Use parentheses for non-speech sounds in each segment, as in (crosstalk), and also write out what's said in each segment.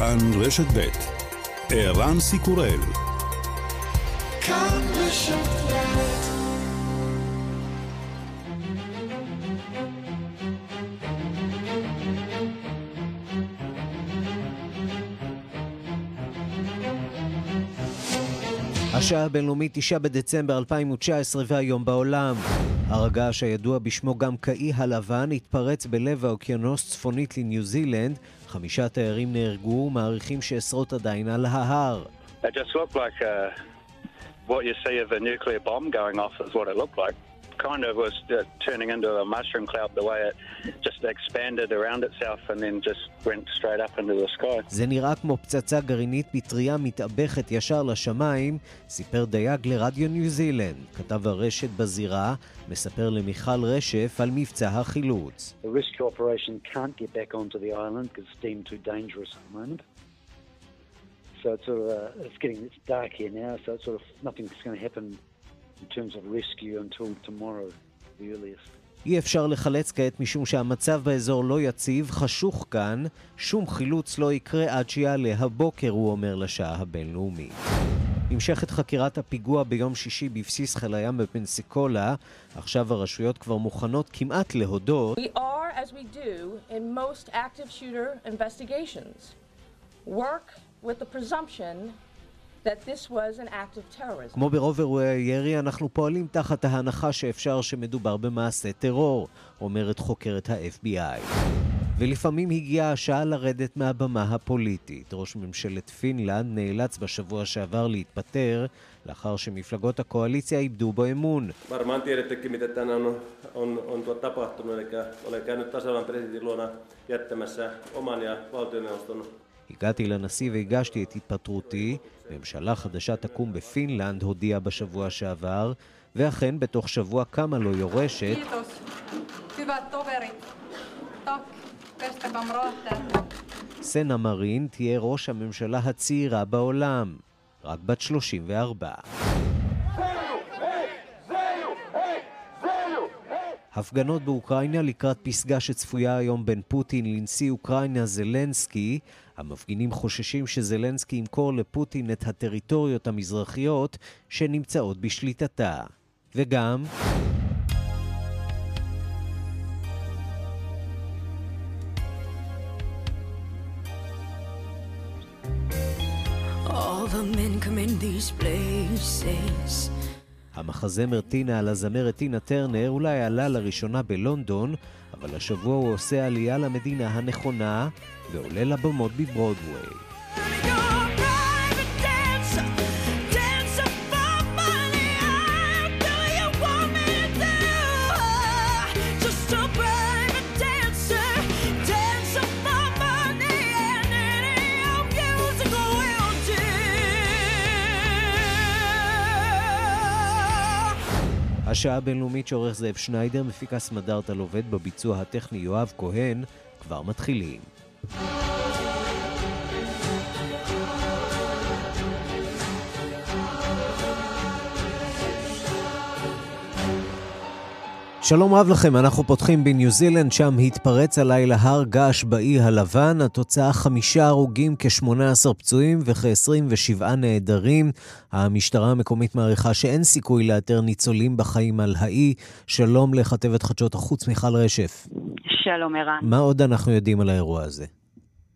כאן רשת ב' ערן סיקורל השעה הבינלאומית 9 בדצמבר 2019 והיום בעולם. הר הידוע בשמו גם כאי הלבן התפרץ בלב האוקיינוס צפונית לניו זילנד. חמישה תיירים נהרגו ומעריכים שעשרות עדיין על ההר. It just looked like a, what you see of a nuclear bomb going off is what it looked like. Kind of was uh, turning into a mushroom cloud the way it just expanded around itself and then just went straight up into the sky. זה נראה כמו פצצה גרעינית מטריה מתאבכת ישר לשמיים, סיפר דייג לרדיו ניו זילנד. כתב הרשת בזירה, מספר למיכל רשף על מבצע החילוץ. The rescue operation can't get back onto the island because it's deemed too dangerous at the moment. So it's sort of, uh, it's getting, it's dark here now, so it's sort of, nothing's going to happen אי אפשר לחלץ כעת משום שהמצב באזור לא יציב, חשוך כאן, שום חילוץ לא יקרה עד שיעלה הבוקר, הוא אומר לשעה הבינלאומית. נמשכת חקירת הפיגוע ביום שישי בבסיס חיל הים בפנסיקולה. עכשיו הרשויות כבר מוכנות כמעט להודות. We are, as we do in most active shooter investigations, work with the presumption כמו ברוב אירועי הירי, אנחנו פועלים תחת ההנחה שאפשר שמדובר במעשה טרור, אומרת חוקרת ה-FBI. ולפעמים הגיעה השעה לרדת מהבמה הפוליטית. ראש ממשלת פינלנד נאלץ בשבוע שעבר להתפטר לאחר שמפלגות הקואליציה איבדו בו אמון. הגעתי לנשיא והגשתי את התפטרותי. ממשלה חדשה תקום בפינלנד, הודיע בשבוע שעבר, ואכן, בתוך שבוע קמה לו יורשת. סנה מרין תהיה ראש הממשלה הצעירה בעולם, רק בת 34. הפגנות באוקראינה לקראת פסגה שצפויה היום בין פוטין לנשיא אוקראינה זלנסקי. המפגינים חוששים שזלנסקי ימכור לפוטין את הטריטוריות המזרחיות שנמצאות בשליטתה. וגם... All the men come in these places המחזמר טינה על הזמרת טינה טרנר אולי עלה לראשונה בלונדון, אבל השבוע הוא עושה עלייה למדינה הנכונה ועולה לבמות בברודוויי. השעה הבינלאומית שעורך זאב שניידר, מפיקה סמדארטה לובד בביצוע הטכני יואב כהן, כבר מתחילים. שלום רב לכם, אנחנו פותחים בניו זילנד, שם התפרץ הלילה הר געש באי הלבן, התוצאה חמישה הרוגים, כ-18 פצועים וכ-27 נעדרים. המשטרה המקומית מעריכה שאין סיכוי לאתר ניצולים בחיים על האי. שלום לכתבת חדשות החוץ מיכל רשף. שלום ערן. מה עוד אנחנו יודעים על האירוע הזה?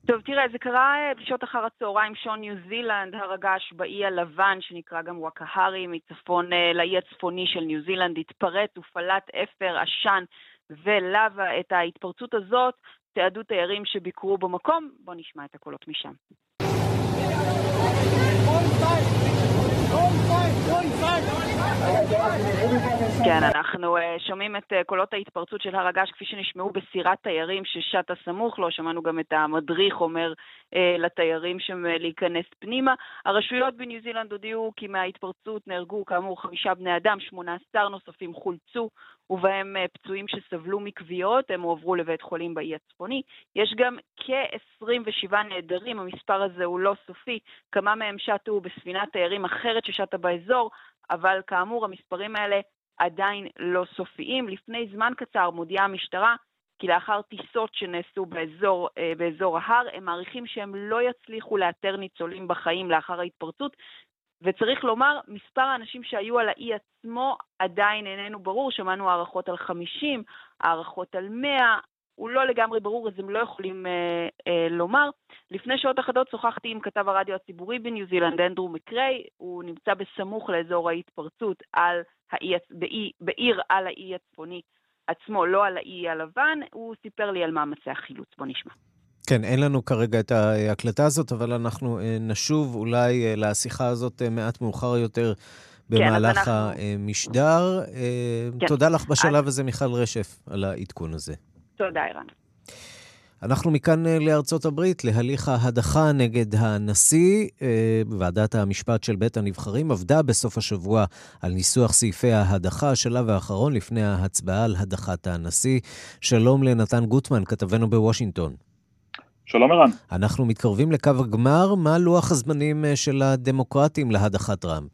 טוב, תראה, זה קרה אה, בשעות אחר הצהריים, שעון ניו זילנד, הר הגעש באי הלבן, שנקרא גם וואקהרי, מצפון אה, לאי הצפוני של ניו זילנד, התפרט ופלט אפר, עשן ולאווה. את ההתפרצות הזאת תיעדו תיירים שביקרו במקום. בואו נשמע את הקולות משם. כן, אנחנו uh, שומעים את uh, קולות ההתפרצות של הר הגעש כפי שנשמעו בסירת תיירים ששטה סמוך. לו, שמענו גם את המדריך אומר uh, לתיירים שם להיכנס פנימה. הרשויות בניו זילנד הודיעו כי מההתפרצות נהרגו כאמור חמישה בני אדם, שמונה עשר נוספים חולצו, ובהם פצועים שסבלו מכוויות, הם הועברו לבית חולים באי הצפוני. יש גם כ-27 נעדרים, המספר הזה הוא לא סופי, כמה מהם שטו בספינת תיירים אחרת ששטה באזור, אבל כאמור המספרים האלה עדיין לא סופיים. לפני זמן קצר מודיעה המשטרה כי לאחר טיסות שנעשו באזור, באזור ההר, הם מעריכים שהם לא יצליחו לאתר ניצולים בחיים לאחר ההתפרצות, וצריך לומר, מספר האנשים שהיו על האי עצמו עדיין איננו ברור, שמענו הערכות על 50, הערכות על 100, הוא לא לגמרי ברור, אז הם לא יכולים אה, אה, לומר. לפני שעות אחדות שוחחתי עם כתב הרדיו הציבורי בניו זילנד, אנדרו מקריי, הוא נמצא בסמוך לאזור ההתפרצות על האי, באי, בעיר על האי הצפוני עצמו, לא על האי הלבן, הוא סיפר לי על מאמצי החילוץ, בוא נשמע. כן, אין לנו כרגע את ההקלטה הזאת, אבל אנחנו אה, נשוב אולי אה, לשיחה הזאת אה, מעט מאוחר יותר במהלך כן, אנחנו... המשדר. כן. תודה לך בשלב הזה, מיכל רשף, על העדכון הזה. תודה, ערן. אנחנו מכאן לארצות הברית, להליך ההדחה נגד הנשיא. ועדת המשפט של בית הנבחרים עבדה בסוף השבוע על ניסוח סעיפי ההדחה, השלב האחרון לפני ההצבעה על הדחת הנשיא. שלום לנתן גוטמן, כתבנו בוושינגטון. שלום ערן. אנחנו מתקרבים לקו הגמר, מה לוח הזמנים אה, של הדמוקרטים להדחת טראמפ?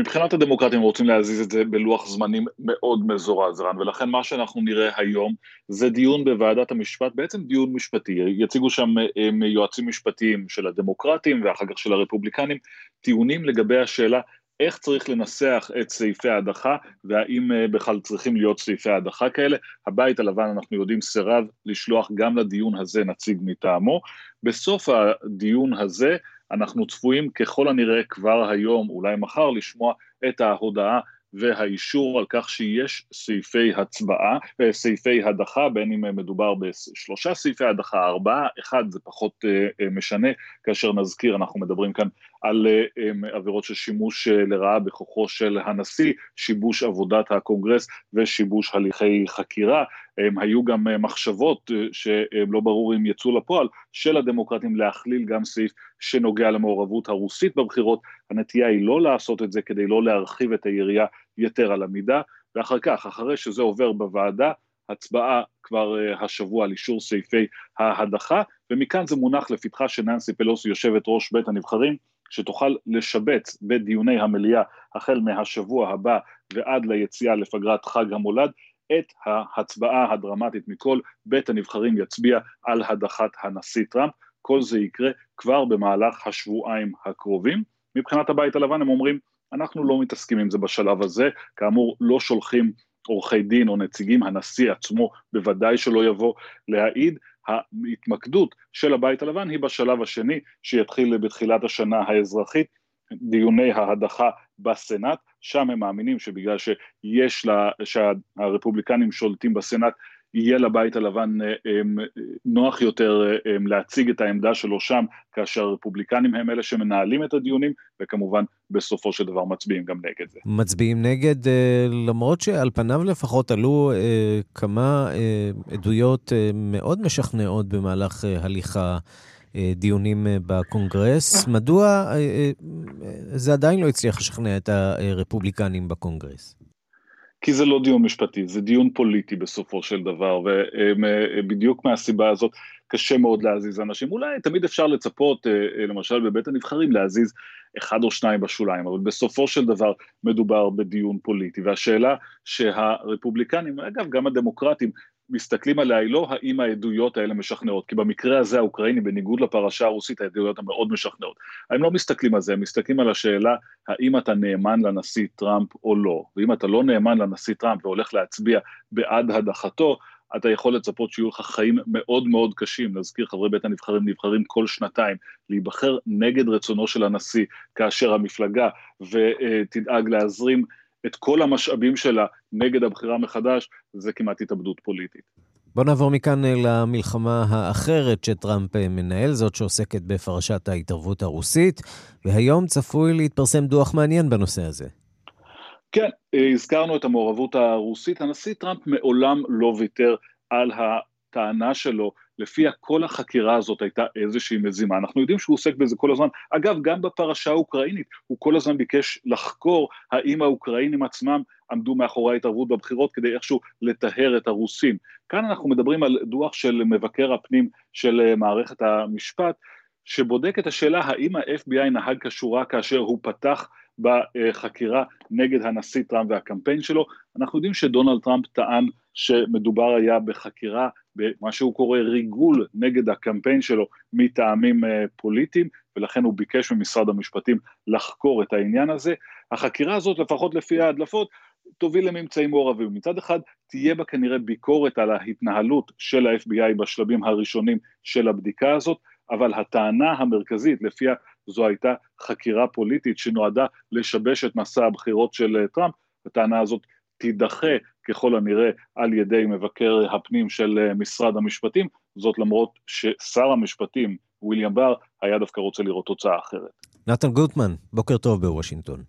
מבחינת הדמוקרטים רוצים להזיז את זה בלוח זמנים מאוד מזורז, רן, ולכן מה שאנחנו נראה היום זה דיון בוועדת המשפט, בעצם דיון משפטי. יציגו שם אה, יועצים משפטיים של הדמוקרטים ואחר כך של הרפובליקנים, טיעונים לגבי השאלה איך צריך לנסח את סעיפי ההדחה, והאם אה, בכלל צריכים להיות סעיפי ההדחה כאלה. הבית הלבן, אנחנו יודעים, סירב לשלוח גם לדיון הזה נציג מטעמו. בסוף הדיון הזה, אנחנו צפויים ככל הנראה כבר היום, אולי מחר, לשמוע את ההודעה והאישור על כך שיש סעיפי הצבעה, אה, סעיפי הדחה, בין אם מדובר בשלושה סעיפי הדחה, ארבעה, אחד זה פחות אה, אה, משנה, כאשר נזכיר, אנחנו מדברים כאן על עבירות של שימוש לרעה בכוחו של הנשיא, שיבוש עבודת הקונגרס ושיבוש הליכי חקירה. הם היו גם מחשבות שלא ברור אם יצאו לפועל, של הדמוקרטים להכליל גם סעיף שנוגע למעורבות הרוסית בבחירות, הנטייה היא לא לעשות את זה כדי לא להרחיב את היריעה יתר על המידה, ואחר כך, אחרי שזה עובר בוועדה, הצבעה כבר uh, השבוע על אישור סעיפי ההדחה, ומכאן זה מונח לפתחה של ננסי פלוסי, יושבת ראש בית הנבחרים, שתוכל לשבץ בדיוני המליאה החל מהשבוע הבא ועד ליציאה לפגרת חג המולד, את ההצבעה הדרמטית מכל, בית הנבחרים יצביע על הדחת הנשיא טראמפ, כל זה יקרה כבר במהלך השבועיים הקרובים. מבחינת הבית הלבן הם אומרים, אנחנו לא מתעסקים עם זה בשלב הזה, כאמור לא שולחים עורכי דין או נציגים, הנשיא עצמו בוודאי שלא יבוא להעיד, ההתמקדות של הבית הלבן היא בשלב השני שיתחיל בתחילת השנה האזרחית, דיוני ההדחה בסנאט, שם הם מאמינים שבגלל שיש לה, שהרפובליקנים שולטים בסנאט יהיה לבית הלבן אה, נוח יותר אה, להציג את העמדה שלו שם, כאשר הרפובליקנים הם אלה שמנהלים את הדיונים, וכמובן בסופו של דבר מצביעים גם נגד זה. מצביעים נגד, אה, למרות שעל פניו לפחות עלו כמה עדויות מאוד משכנעות במהלך הליכה. דיונים בקונגרס. מדוע זה עדיין לא הצליח לשכנע את הרפובליקנים בקונגרס? כי זה לא דיון משפטי, זה דיון פוליטי בסופו של דבר, ובדיוק מהסיבה הזאת קשה מאוד להזיז אנשים. אולי תמיד אפשר לצפות, אה, אה, למשל בבית הנבחרים, להזיז אחד או שניים בשוליים, אבל בסופו של דבר מדובר בדיון פוליטי. והשאלה שהרפובליקנים, אגב גם הדמוקרטים, מסתכלים עליה היא לא האם העדויות האלה משכנעות, כי במקרה הזה האוקראיני, בניגוד לפרשה הרוסית, העדויות הן מאוד משכנעות. הם לא מסתכלים על זה, הם מסתכלים על השאלה האם אתה נאמן לנשיא טראמפ או לא. ואם אתה לא נאמן לנשיא טראמפ והולך להצביע בעד הדחתו, אתה יכול לצפות שיהיו לך חיים מאוד מאוד קשים, נזכיר חברי בית הנבחרים נבחרים כל שנתיים, להיבחר נגד רצונו של הנשיא, כאשר המפלגה ותדאג להזרים את כל המשאבים שלה נגד הבחירה מחדש, זה כמעט התאבדות פוליטית. בוא נעבור מכאן אה, למלחמה האחרת שטראמפ אה, מנהל, זאת שעוסקת בפרשת ההתערבות הרוסית, והיום צפוי להתפרסם דוח מעניין בנושא הזה. כן, אה, הזכרנו את המעורבות הרוסית. הנשיא טראמפ מעולם לא ויתר על הטענה שלו לפיה כל החקירה הזאת הייתה איזושהי מזימה. אנחנו יודעים שהוא עוסק בזה כל הזמן. אגב, גם בפרשה האוקראינית, הוא כל הזמן ביקש לחקור האם האוקראינים עצמם עמדו מאחורי ההתערבות בבחירות כדי איכשהו לטהר את הרוסים. כאן אנחנו מדברים על דוח של מבקר הפנים של אה, מערכת המשפט, שבודק את השאלה האם ה-FBI נהג כשורה כאשר הוא פתח בחקירה נגד הנשיא טראמפ והקמפיין שלו. אנחנו יודעים שדונלד טראמפ טען שמדובר היה בחקירה, במה שהוא קורא ריגול נגד הקמפיין שלו מטעמים פוליטיים, ולכן הוא ביקש ממשרד המשפטים לחקור את העניין הזה. החקירה הזאת, לפחות לפי ההדלפות, תוביל לממצאים מעורבים. מצד אחד, תהיה בה כנראה ביקורת על ההתנהלות של ה-FBI בשלבים הראשונים של הבדיקה הזאת, אבל הטענה המרכזית, לפיה זו הייתה חקירה פוליטית שנועדה לשבש את מסע הבחירות של אה, טראמפ, הטענה הזאת תידחה ככל הנראה על ידי מבקר הפנים של אה, משרד המשפטים, זאת למרות ששר המשפטים, וויליאם בר, היה דווקא רוצה לראות תוצאה אחרת. נתן גוטמן, בוקר טוב בוושינגטון.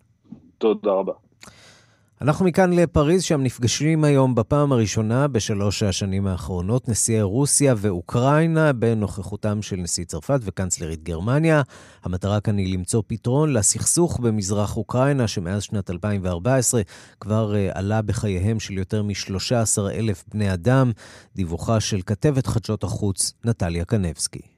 תודה רבה. אנחנו מכאן לפריז, שם נפגשים היום בפעם הראשונה בשלוש השנים האחרונות נשיאי רוסיה ואוקראינה בנוכחותם של נשיא צרפת וקנצלרית גרמניה. המטרה כאן היא למצוא פתרון לסכסוך במזרח אוקראינה, שמאז שנת 2014 כבר uh, עלה בחייהם של יותר מ-13 אלף בני אדם. דיווחה של כתבת חדשות החוץ, נטליה קנבסקי.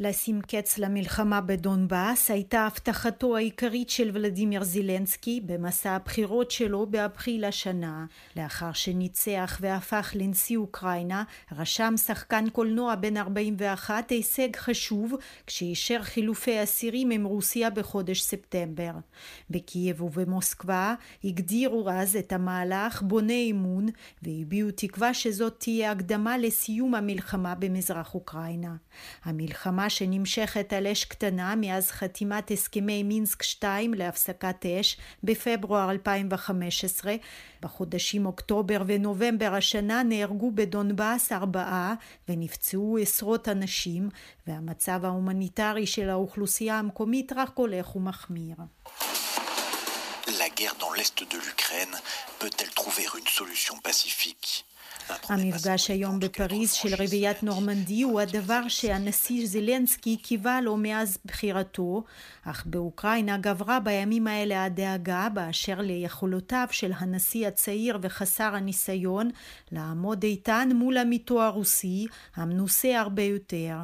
לשים קץ למלחמה בדונבאס הייתה הבטחתו העיקרית של ולדימיר זילנסקי במסע הבחירות שלו באפריל השנה. לאחר שניצח והפך לנשיא אוקראינה, רשם שחקן קולנוע בן 41 הישג חשוב כשאישר חילופי אסירים עם רוסיה בחודש ספטמבר. בקייב ובמוסקבה הגדירו אז את המהלך בונה אמון והביעו תקווה שזאת תהיה הקדמה לסיום המלחמה במזרח אוקראינה. המלחמה שנמשכת על אש קטנה מאז חתימת הסכמי מינסק 2 להפסקת אש בפברואר 2015. בחודשים אוקטובר ונובמבר השנה נהרגו בדונבאס ארבעה ונפצעו עשרות אנשים והמצב ההומניטרי של האוכלוסייה המקומית רק הולך ומחמיר. La guerre dans l'est de l'Ukraine peut-elle trouver une solution pacifique המפגש היום בפריז של רביעיית נורמנדי הוא הדבר שהנשיא זלנסקי קיווה לו מאז בחירתו, אך באוקראינה גברה בימים האלה הדאגה באשר ליכולותיו של הנשיא הצעיר וחסר הניסיון לעמוד איתן מול עמיתו הרוסי, המנוסה הרבה יותר.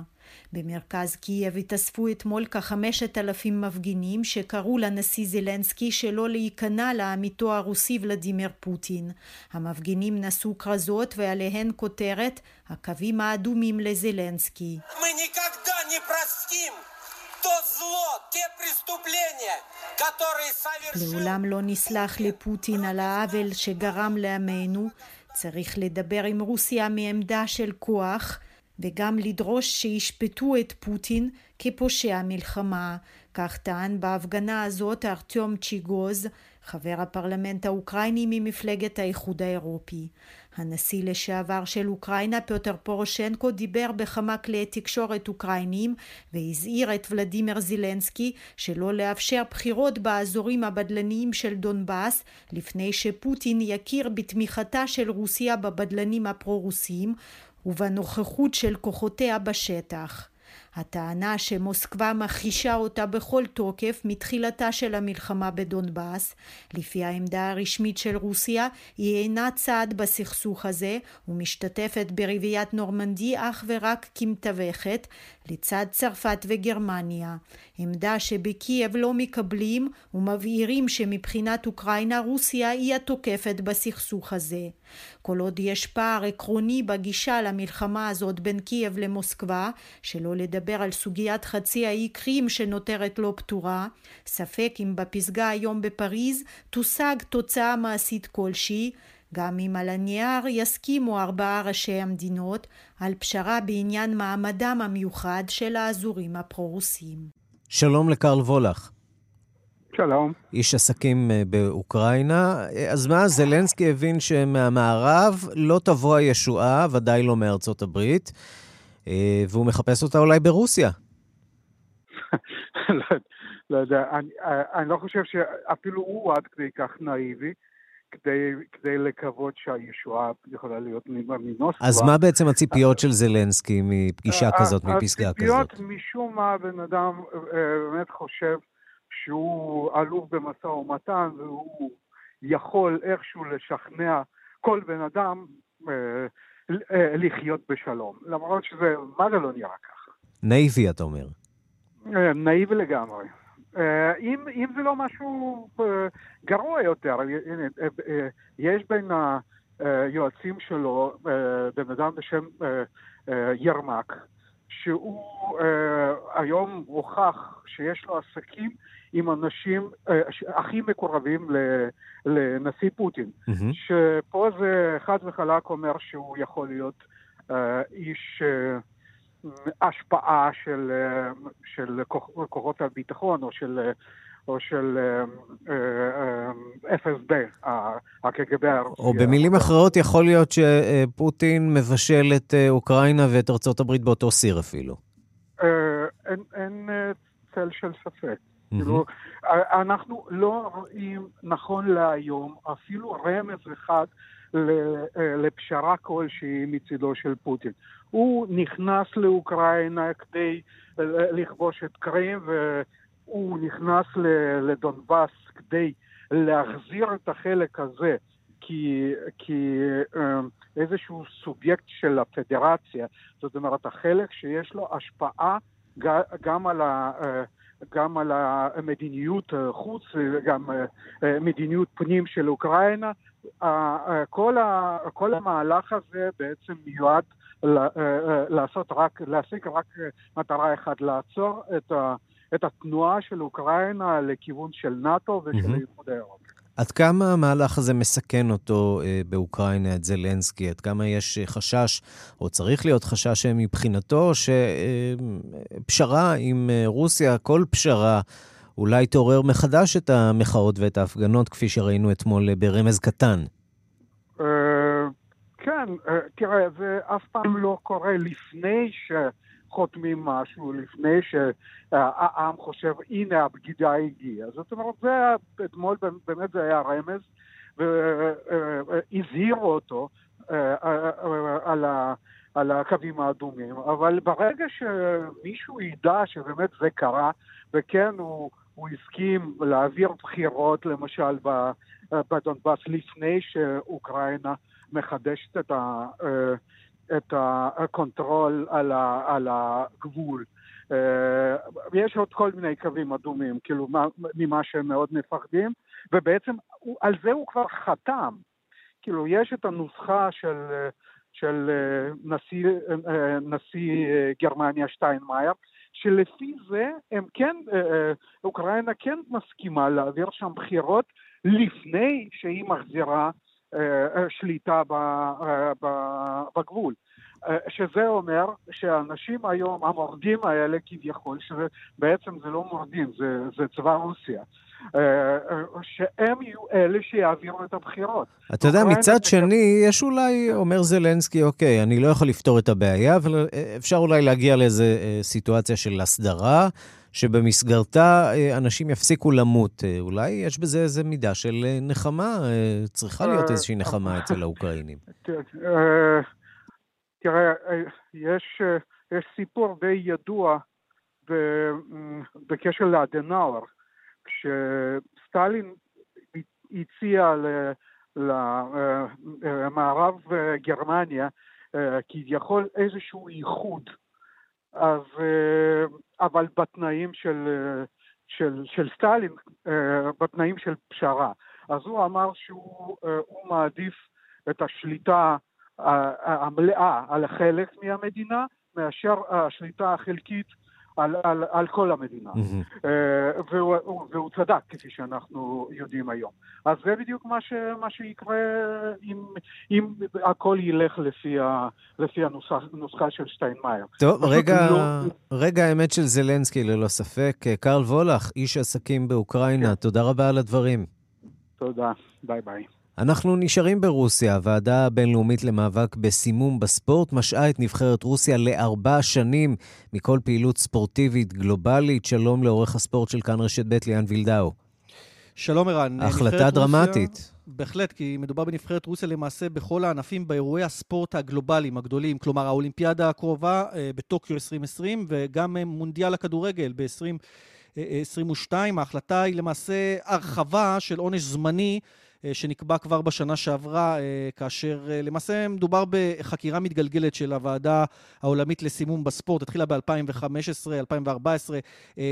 במרכז קייב התאספו אתמול כחמשת אלפים מפגינים שקראו לנשיא זלנסקי שלא להיכנע לעמיתו הרוסי ולדימיר פוטין. המפגינים נשאו כרזות ועליהן כותרת הקווים האדומים לזלנסקי. לעולם לא נסלח לפוטין על העוול שגרם לעמנו. צריך לדבר עם רוסיה מעמדה של כוח וגם לדרוש שישפטו את פוטין כפושע מלחמה. כך טען בהפגנה הזאת ארטיום צ'יגוז, חבר הפרלמנט האוקראיני ממפלגת האיחוד האירופי. הנשיא לשעבר של אוקראינה, פיוטר פורושנקו, דיבר בכמה כלי תקשורת אוקראיניים והזהיר את ולדימיר זילנסקי שלא לאפשר בחירות באזורים הבדלניים של דונבאס לפני שפוטין יכיר בתמיכתה של רוסיה בבדלנים הפרו-רוסיים ובנוכחות של כוחותיה בשטח. הטענה שמוסקבה מכחישה אותה בכל תוקף מתחילתה של המלחמה בדונבאס, לפי העמדה הרשמית של רוסיה, היא אינה צד בסכסוך הזה ומשתתפת ברביעיית נורמנדי אך ורק כמתווכת לצד צרפת וגרמניה. עמדה שבקייב לא מקבלים ומבהירים שמבחינת אוקראינה רוסיה היא התוקפת בסכסוך הזה. כל עוד יש פער עקרוני בגישה למלחמה הזאת בין קייב למוסקבה, שלא לדבר על סוגיית חצי האי קרים שנותרת לא פתורה, ספק אם בפסגה היום בפריז תושג תוצאה מעשית כלשהי, גם אם על הנייר יסכימו ארבעה ראשי המדינות על פשרה בעניין מעמדם המיוחד של האזורים הפרו-רוסיים. שלום לקרל וולך. שלום. איש עסקים אה, באוקראינה. אז מה, זלנסקי הבין שמהמערב לא תבוא הישועה, ודאי לא מארצות הברית, אה, והוא מחפש אותה אולי ברוסיה. (laughs) לא, לא יודע, אני, אני לא חושב שאפילו הוא עד כדי כך נאיבי. כדי, כדי לקוות שהישועה יכולה להיות מנוסקבה. אז מה בעצם הציפיות של זלנסקי מפגישה כזאת, מפסגה כזאת? הציפיות, משום מה, בן אדם אה, באמת חושב שהוא אלוף במשא ומתן והוא יכול איכשהו לשכנע כל בן אדם אה, אה, לחיות בשלום, למרות שזה, מה זה לא נראה ככה? נאיבי, אתה אומר. אה, נאיבי לגמרי. אם, אם זה לא משהו גרוע יותר, יש בין יועצים שלו, בן אדם בשם ירמק, שהוא היום הוכח שיש לו עסקים עם אנשים הכי מקורבים לנשיא פוטין, mm-hmm. שפה זה חד וחלק אומר שהוא יכול להיות איש השפעה של, של כוחות הביטחון או של או של FSB, הקג"ב הרוסי. או במילים אחרות, יכול להיות שפוטין מבשל את אוקראינה ואת ארצות הברית באותו סיר אפילו. אין, אין צל של ספק. כאילו, אנחנו לא רואים נכון להיום אפילו רמז אחד לפשרה כלשהי מצידו של פוטין. הוא נכנס לאוקראינה כדי לכבוש את קרים, והוא נכנס לדונבאס כדי להחזיר את החלק הזה כי, כי איזשהו סובייקט של הפדרציה, זאת אומרת, החלק שיש לו השפעה גם על ה... גם על המדיניות חוץ וגם מדיניות פנים של אוקראינה. כל, ה, כל המהלך הזה בעצם מיועד לעשות רק, להשיג רק מטרה אחת, לעצור את, ה, את התנועה של אוקראינה לכיוון של נאט"ו ושל האיחוד האירופי. עד כמה המהלך הזה מסכן אותו אה, באוקראינה, את זלנסקי? עד כמה יש חשש, או צריך להיות חשש מבחינתו, שפשרה אה, עם אה, רוסיה, כל פשרה, אולי תעורר מחדש את המחאות ואת ההפגנות, כפי שראינו אתמול ברמז קטן? כן, תראה, זה אף פעם לא קורה לפני ש... חותמים משהו לפני שהעם חושב, הנה הבגידה הגיעה. זאת אומרת, זה היה, אתמול באמת זה היה רמז, והזהירו אותו אה, אה, אה, על ה... על הקווים האדומים, אבל ברגע שמישהו ידע שבאמת זה קרה, וכן, הוא, הוא הסכים להעביר בחירות, למשל, בדונבאס, לפני שאוקראינה מחדשת את ה... את ה control על, ה, על הגבול. אה, יש עוד כל מיני קווים אדומים, כאילו, ממה שהם מאוד מפחדים, ובעצם על זה הוא כבר חתם. כאילו, יש את הנוסחה של, של אה, נשיא, אה, נשיא גרמניה שטיינמאייר, שלפי זה הם כן, אוקראינה כן מסכימה להעביר שם בחירות לפני שהיא מחזירה שליטה אה, בגבול. אה, שזה אומר שהאנשים היום, המורדים האלה כביכול, שבעצם זה לא מורדים, זה, זה צבא רוסיה, שהם יהיו אלה שיעבירו את הבחירות. אתה יודע, מצד שני, יש אולי, אומר זלנסקי, אוקיי, אני לא יכול לפתור את הבעיה, אבל אפשר אולי להגיע לאיזו סיטואציה של הסדרה. שבמסגרתה אה, אנשים יפסיקו למות. אה, אולי יש בזה איזו מידה של אה, נחמה, צריכה להיות איזושהי נחמה אצל האוקראינים. (laughs) תראה, יש, יש סיפור די ידוע בקשר לאדנאואר, כשסטלין הציע למערב גרמניה כביכול איזשהו איחוד אז, אה, אבל בתנאים של, אה, של, של סטלין, אה, בתנאים של פשרה. אז הוא אמר שהוא מעדיף את השליטה המלאה על חלק מהמדינה, מאשר השליטה החלקית על, על, על כל המדינה. Mm-hmm. והוא, והוא צדק, כפי שאנחנו יודעים היום. אז זה בדיוק מה, ש, מה שיקרה אם, אם הכל ילך לפי, ה, לפי הנוסחה, הנוסחה של שטיינמאייר. טוב, רגע, לא... רגע האמת של זלנסקי, ללא ספק. קרל וולך, איש עסקים באוקראינה, כן. תודה רבה על הדברים. תודה, ביי ביי. אנחנו נשארים ברוסיה. הוועדה הבינלאומית למאבק בסימום בספורט משעה את נבחרת רוסיה לארבע שנים מכל פעילות ספורטיבית גלובלית. שלום לעורך הספורט של כאן רשת ב' ליאן וילדאו. שלום ערן. החלטה דרמטית. רוסיה, בהחלט, כי מדובר בנבחרת רוסיה למעשה בכל הענפים באירועי הספורט הגלובליים הגדולים, כלומר האולימפיאדה הקרובה אה, בטוקיו 2020 וגם אה, מונדיאל הכדורגל ב-2022. ההחלטה היא למעשה הרחבה של עונש זמני שנקבע כבר בשנה שעברה, כאשר למעשה מדובר בחקירה מתגלגלת של הוועדה העולמית לסימום בספורט, התחילה ב-2015, 2014,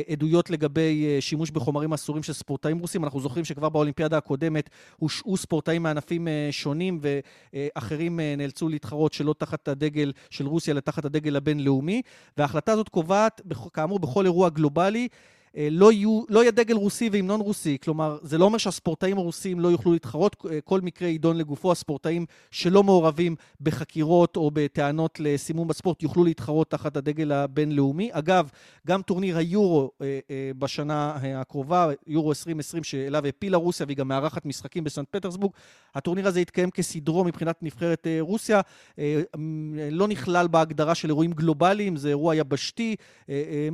עדויות לגבי שימוש בחומרים אסורים של ספורטאים רוסים. אנחנו זוכרים שכבר באולימפיאדה הקודמת הושעו ספורטאים מענפים שונים, ואחרים נאלצו להתחרות שלא תחת הדגל של רוסיה, אלא תחת הדגל הבינלאומי. וההחלטה הזאת קובעת, כאמור, בכל אירוע גלובלי, אה, לא, יהיו, לא יהיה דגל רוסי והמנון רוסי. כלומר, זה לא אומר שהספורטאים הרוסים לא יוכלו להתחרות, אה, כל מקרה יידון לגופו. הספורטאים שלא מעורבים בחקירות או בטענות לסימום בספורט יוכלו להתחרות תחת הדגל הבינלאומי. אגב, גם טורניר היורו אה, בשנה הקרובה, יורו 2020, שאליו הפילה רוסיה והיא גם מארחת משחקים בסנט פטרסבורג, הטורניר הזה יתקיים כסדרו מבחינת נבחרת רוסיה. לא נכלל בהגדרה של אירועים גלובליים, זה אירוע יבשתי,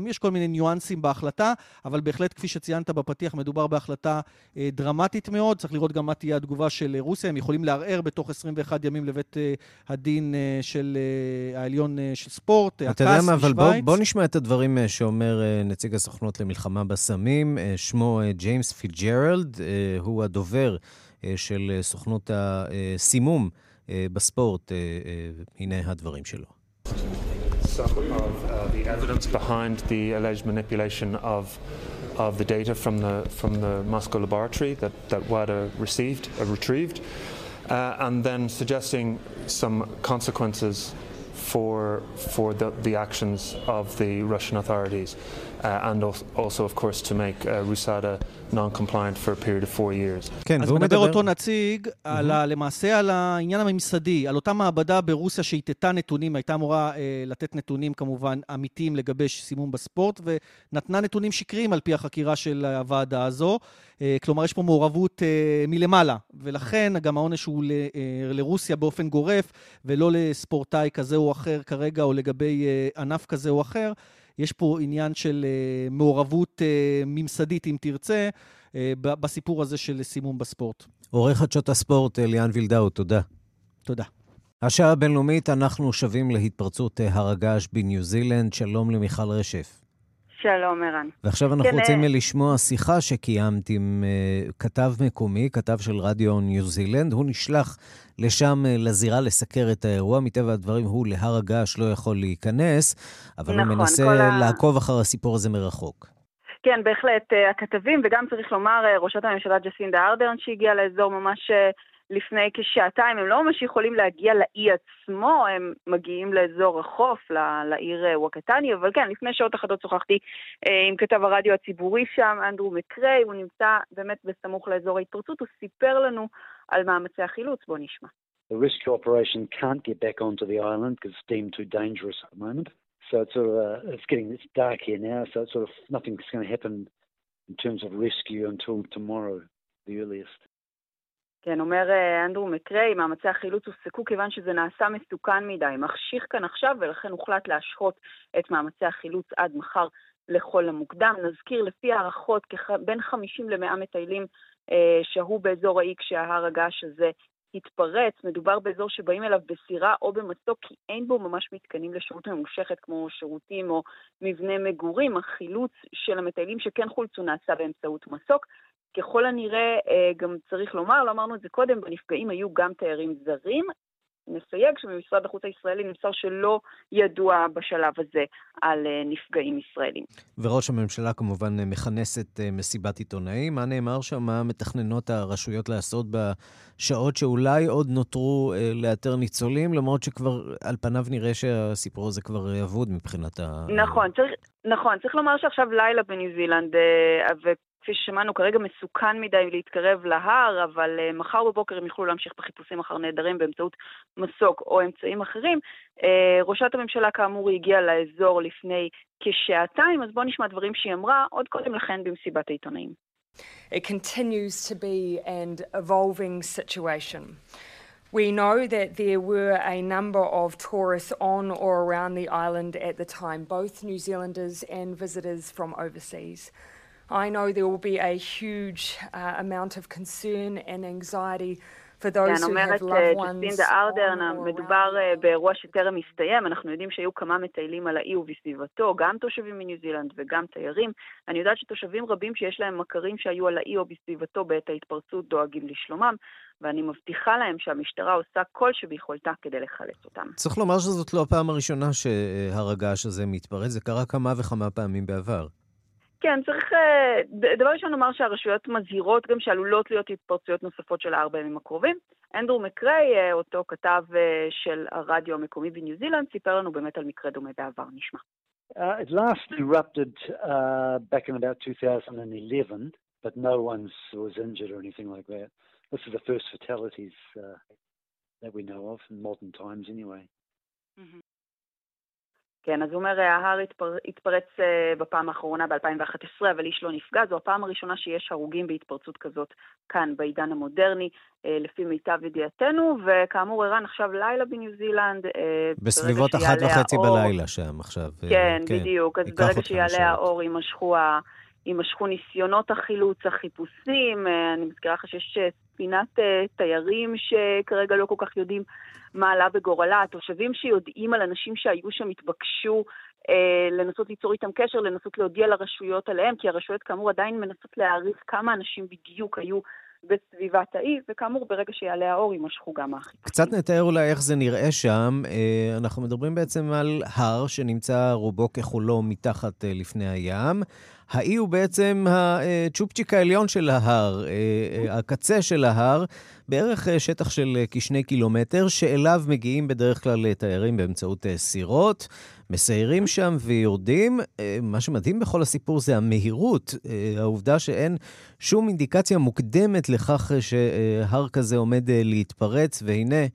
יש כל מיני ניואנסים בהחלטה. אבל בהחלט, כפי שציינת בפתיח, מדובר בהחלטה אה, דרמטית מאוד. צריך לראות גם מה תהיה התגובה של אה, רוסיה. הם יכולים לערער בתוך 21 ימים לבית אה, הדין של העליון של ספורט, אתה יודע מה, אבל בוא, בוא נשמע את הדברים שאומר נציג הסוכנות למלחמה בסמים. שמו ג'יימס פיצג'רלד, הוא הדובר של סוכנות הסימום בספורט. הנה הדברים שלו. Some of uh, the evidence behind the alleged manipulation of of the data from the from the Moscow laboratory that that WADA received uh, retrieved, uh, and then suggesting some consequences for for the, the actions of the Russian authorities. Uh, and also, of course, to make uh, Rusada non-compliant for a period of four years. כן, והוא מדבר אותו נציג mm-hmm. על ה, למעשה על העניין הממסדי, על אותה מעבדה ברוסיה שהטטה נתונים, הייתה אמורה אה, לתת נתונים כמובן אמיתיים לגבי סימום בספורט, ונתנה נתונים שקריים על פי החקירה של הוועדה הזו. אה, כלומר, יש פה מעורבות אה, מלמעלה, ולכן גם העונש הוא ל, אה, לרוסיה באופן גורף, ולא לספורטאי כזה או אחר כרגע, או לגבי אה, ענף כזה או אחר. יש פה עניין של uh, מעורבות uh, ממסדית, אם תרצה, uh, בסיפור הזה של סימום בספורט. עורך חדשות הספורט, ליאן וילדאו, תודה. תודה. השעה הבינלאומית, אנחנו שבים להתפרצות הר הגעש בניו זילנד. שלום למיכל רשף. שלום, ערן. ועכשיו אנחנו כן, רוצים לשמוע שיחה שקיימת עם uh, כתב מקומי, כתב של רדיו ניו זילנד. הוא נשלח לשם uh, לזירה לסקר את האירוע. מטבע הדברים הוא להר הגעש לא יכול להיכנס, אבל נכון, הוא מנסה ה... לעקוב אחר הסיפור הזה מרחוק. כן, בהחלט. Uh, הכתבים, וגם צריך לומר, uh, ראשת הממשלה ג'סינדה ארדרן שהגיעה לאזור ממש... Uh, לפני כשעתיים, הם לא ממש יכולים להגיע לאי עצמו, הם מגיעים לאזור החוף, לעיר אה, ווקטני, אבל כן, לפני שעות אחדות שוחחתי אה, עם כתב הרדיו הציבורי שם, אנדרו מקריי, הוא נמצא באמת בסמוך לאזור ההתפרצות, הוא סיפר לנו על מאמצי החילוץ, בואו נשמע. The rescue operation can't get back onto the island because it's deemed too dangerous at the moment. So it's sort of, uh, it's getting, it's dark here now, so it's sort of, nothing's going to happen in terms of rescue until tomorrow, the earliest. כן, אומר אה, אנדרו מקריי, מאמצי החילוץ הופסקו כיוון שזה נעשה מסוכן מדי, מחשיך כאן עכשיו ולכן הוחלט להשהות את מאמצי החילוץ עד מחר לכל המוקדם. נזכיר, לפי הערכות, בין 50 ל-100 מטיילים אה, שהו באזור האי כשההר הגעש הזה התפרץ. מדובר באזור שבאים אליו בסירה או במסוק, כי אין בו ממש מתקנים לשהות ממושכת כמו שירותים או מבנה מגורים. החילוץ של המטיילים שכן חולצו נעשה באמצעות מסוק. ככל הנראה, אה, גם צריך לומר, לא אמרנו את זה קודם, בנפגעים היו גם תיירים זרים. נסייג שממשרד החוץ הישראלי נמסר שלא ידוע בשלב הזה על אה, נפגעים ישראלים. וראש הממשלה כמובן מכנס את אה, מסיבת עיתונאים. מה נאמר שם? מה מתכננות הרשויות לעשות בשעות שאולי עוד נותרו לאתר ניצולים, למרות שכבר על פניו נראה שהסיפור הזה כבר אבוד מבחינת ה... נכון, צריך, נכון, צריך לומר שעכשיו לילה בניו זילנד, כפי ששמענו, כרגע מסוכן מדי להתקרב להר, אבל uh, מחר בבוקר הם יוכלו להמשיך בחיפושים אחר נעדרים באמצעות מסוק או אמצעים אחרים. Uh, ראשת הממשלה, כאמור, הגיעה לאזור לפני כשעתיים, אז בואו נשמע דברים שהיא אמרה עוד קודם לכן במסיבת העיתונאים. It continues to be an evolving situation. We know that there were a number of tourists on or around the island at the time, both New Zealanders and visitors from overseas. I know there will be a huge uh, amount of concern and anxiety For those כן, אומרת ג'סטינדה ארדרן, מדובר באירוע שטרם הסתיים, אנחנו יודעים שהיו כמה מטיילים על האי ובסביבתו, גם תושבים מניו זילנד וגם תיירים. אני יודעת שתושבים רבים שיש להם מכרים שהיו על האי או בסביבתו בעת ההתפרצות דואגים לשלומם. ואני מבטיחה להם שהמשטרה עושה כל שביכולתה כדי לחלץ אותם. צריך לומר שזאת לא הפעם הראשונה שהר הגעש הזה מתפרץ, זה קרה כמה וכמה פעמים בעבר. כן, צריך... אה, דבר ראשון לומר שהרשויות מזהירות גם שעלולות להיות התפרצויות נוספות של הארבע ימים הקרובים. אנדרו מקריי, אה, אותו כתב אה, של הרדיו המקומי בניו זילנד, סיפר לנו באמת על מקרה דומה בעבר. נשמע. Uh, it last erupted uh, back in about 2011, but no one was injured or anything like that. This is the first fatalities uh, that we know of in modern times anyway. Mm-hmm. כן, אז הוא אומר, ההר התפר... התפרץ אה, בפעם האחרונה ב-2011, אבל איש לא נפגע. זו הפעם הראשונה שיש הרוגים בהתפרצות כזאת כאן, בעידן המודרני, אה, לפי מיטב ידיעתנו, וכאמור, ערן עכשיו לילה בניו זילנד. אה, בסביבות אחת וחצי האור... בלילה שם עכשיו. כן, כן בדיוק. אז ברגע שיעלה האור יימשכו ה... יימשכו ניסיונות החילוץ, החיפושים. אני מזכירה לך שיש ספינת תיירים שכרגע לא כל כך יודעים מה עלה בגורלה. התושבים שיודעים על אנשים שהיו שם התבקשו אה, לנסות ליצור איתם קשר, לנסות להודיע לרשויות עליהם, כי הרשויות כאמור עדיין מנסות להעריך כמה אנשים בדיוק היו בסביבת האי, וכאמור, ברגע שיעלה האור יימשכו גם האחיפושים. קצת נתאר אולי איך זה נראה שם. אה, אנחנו מדברים בעצם על הר שנמצא רובו ככולו מתחת אה, לפני הים. האי הוא בעצם הצ'ופצ'יק העליון של ההר, אה, הקצה של ההר, בערך שטח של כשני קילומטר, שאליו מגיעים בדרך כלל תיירים באמצעות סירות. מסיירים שם ויורדים. אה, מה שמדהים בכל הסיפור זה המהירות, אה, העובדה שאין שום אינדיקציה מוקדמת לכך שהר כזה עומד אה, להתפרץ, והנה,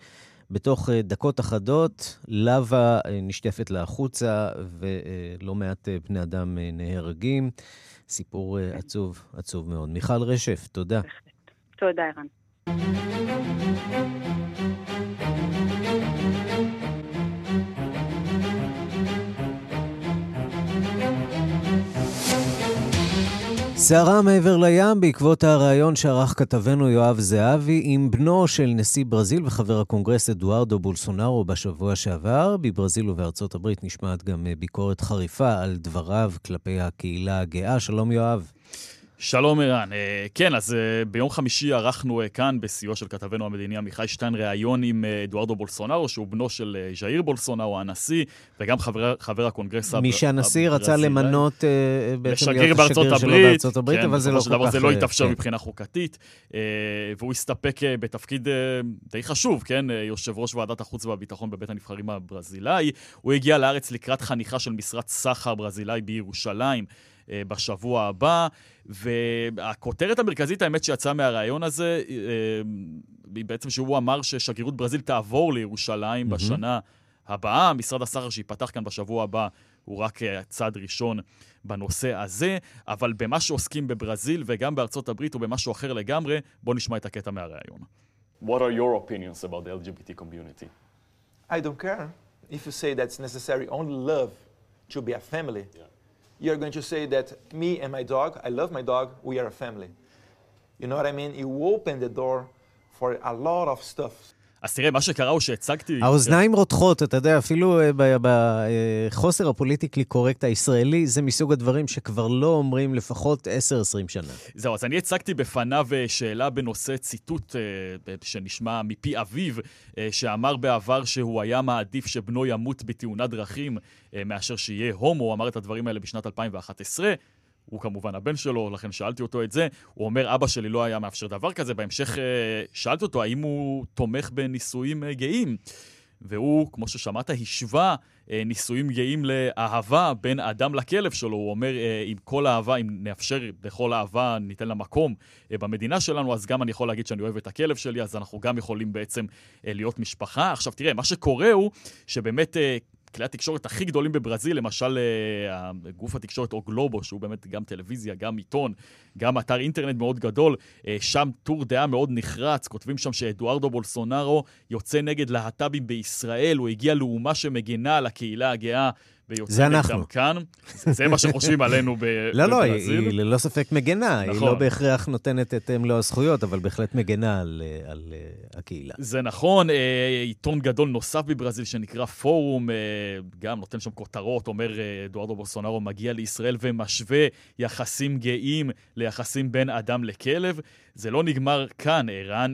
בתוך דקות אחדות, לבה נשטפת לה החוצה, ולא מעט בני אדם נהרגים. סיפור עצוב, עצוב מאוד. מיכל רשף, תודה. תודה, ערן. סערה מעבר לים בעקבות הריאיון שערך כתבנו יואב זהבי עם בנו של נשיא ברזיל וחבר הקונגרס אדוארדו בולסונארו בשבוע שעבר. בברזיל ובארצות הברית נשמעת גם ביקורת חריפה על דבריו כלפי הקהילה הגאה. שלום יואב. שלום ערן. אה, כן, אז אה, ביום חמישי ערכנו אה, כאן, בסיוע של כתבנו המדיני עמיחי שטיין, ראיון עם אדוארדו בולסונארו, שהוא בנו של ז'איר בולסונארו, הנשיא, וגם חבר, חבר הקונגרס הברזילאי. מי שהנשיא רצה למנות בעצם להיות השגריר שלו בארצות הברית, כן, אבל זה לא כל כך... זה לא התאפשר כן. מבחינה חוקתית, והוא הסתפק בתפקיד די חשוב, כן? יושב ראש ועדת החוץ והביטחון בבית הנבחרים הברזילאי. הוא הגיע לארץ לקראת חניכה של משרד סחר ברזילאי בירושלים. אה, בשבוע הבא. והכותרת המרכזית, האמת, שיצאה מהריאיון הזה, אה, היא בעצם שהוא אמר ששגרירות ברזיל תעבור לירושלים mm-hmm. בשנה הבאה. משרד הסחר שייפתח כאן בשבוע הבא הוא רק אה, צעד ראשון בנושא הזה, אבל במה שעוסקים בברזיל וגם בארצות הברית ובמשהו אחר לגמרי, בואו נשמע את הקטע מהריאיון. What are your opinions about the LGBT community? I don't care. If you say that's necessary, only love to be a family. Yeah. You're going to say that me and my dog, I love my dog, we are a family. You know what I mean? You open the door for a lot of stuff. אז תראה, מה שקרה הוא שהצגתי... האוזניים רותחות, אתה יודע, אפילו אה, בחוסר הפוליטיקלי קורקט הישראלי, זה מסוג הדברים שכבר לא אומרים לפחות 10-20 שנה. זהו, אז אני הצגתי בפניו אה, שאלה בנושא ציטוט אה, שנשמע מפי אביו, שאמר בעבר שהוא היה מעדיף שבנו ימות בתאונת דרכים מאשר שיהיה הומו, הוא אמר את הדברים האלה בשנת 2011. הוא כמובן הבן שלו, לכן שאלתי אותו את זה. הוא אומר, אבא שלי לא היה מאפשר דבר כזה. בהמשך אה, שאלתי אותו האם הוא תומך בנישואים אה, גאים. והוא, כמו ששמעת, השווה אה, נישואים גאים לאהבה בין אדם לכלב שלו. הוא אומר, עם כל אהבה, אם נאפשר לכל אהבה, ניתן לה מקום במדינה שלנו, אז גם אני יכול להגיד שאני אוהב את הכלב שלי, אז אנחנו גם יכולים בעצם להיות משפחה. עכשיו, תראה, מה שקורה הוא שבאמת כלי התקשורת הכי גדולים בברזיל, למשל אה, גוף התקשורת או גלובו, שהוא באמת גם טלוויזיה, גם עיתון, גם אתר אינטרנט מאוד גדול, אה, שם טור דעה מאוד נחרץ, כותבים שם שאדוארדו בולסונארו יוצא נגד להט"בים בישראל, הוא הגיע לאומה שמגינה על הקהילה הגאה ויוצאים נגדם כאן. זה מה שחושבים עלינו (laughs) בברזיל. לא, לא, היא ללא ספק מגנה. היא לא בהכרח נותנת את מלוא הזכויות, אבל בהחלט מגנה על הקהילה. זה נכון. עיתון גדול נוסף בברזיל שנקרא פורום, גם נותן שם כותרות, אומר אדוארדו בוסונארו מגיע לישראל ומשווה יחסים גאים ליחסים בין אדם לכלב. זה לא נגמר כאן, ערן.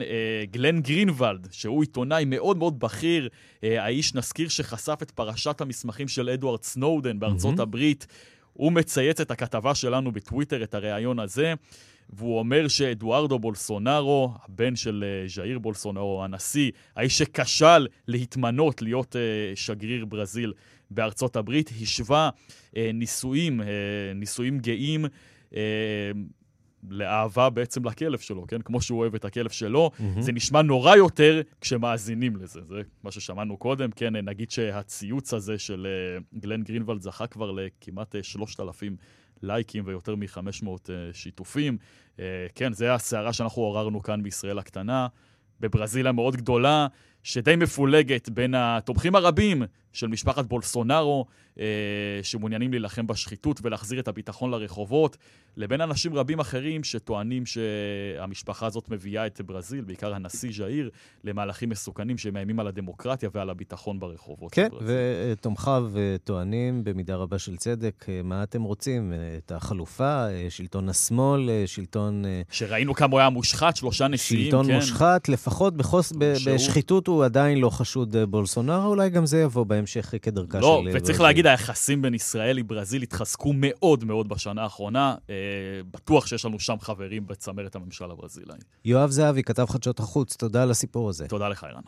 גלן גרינוולד, שהוא עיתונאי מאוד מאוד בכיר, האיש, נזכיר, שחשף את פרשת המסמכים של אדוארד סנודן בארצות mm-hmm. הברית, הוא מצייץ את הכתבה שלנו בטוויטר, את הריאיון הזה, והוא אומר שאדוארדו בולסונארו, הבן של ז'איר בולסונארו, הנשיא, האיש שכשל להתמנות להיות שגריר ברזיל בארצות הברית, השווה נישואים, נישואים גאים. לאהבה בעצם לכלב שלו, כן? כמו שהוא אוהב את הכלב שלו. Mm-hmm. זה נשמע נורא יותר כשמאזינים לזה. זה מה ששמענו קודם, כן? נגיד שהציוץ הזה של uh, גלן גרינוולד זכה כבר לכמעט 3,000 אה, לייקים ויותר מ-500 uh, שיתופים. כן, זה הסערה שאנחנו עוררנו כאן בישראל הקטנה. בברזיל המאוד גדולה, שדי מפולגת בין התומכים הרבים של משפחת בולסונארו, אה, שמעוניינים להילחם בשחיתות ולהחזיר את הביטחון לרחובות, לבין אנשים רבים אחרים שטוענים שהמשפחה הזאת מביאה את ברזיל, בעיקר הנשיא ז'איר, למהלכים מסוכנים שמאיימים על הדמוקרטיה ועל הביטחון ברחובות. כן, ותומכיו טוענים במידה רבה של צדק, מה אתם רוצים? את החלופה, שלטון השמאל, שלטון... שראינו כמה הוא היה מושחת, שלושה נשיאים, שלטון כן. מושחת, לפחות בחוס... בשחיתות הוא עדיין לא חשוד בולסונארו, אולי גם זה יבוא בהמשך כדרכה לא, של... לא, וצריך להגיד, היחסים בין ישראל לברזיל התחזקו מאוד מאוד בשנה האחרונה. אה, בטוח שיש לנו שם חברים בצמרת הממשל הברזילאי. יואב זהבי, כתב חדשות החוץ, תודה על הסיפור הזה. תודה לך, ערן.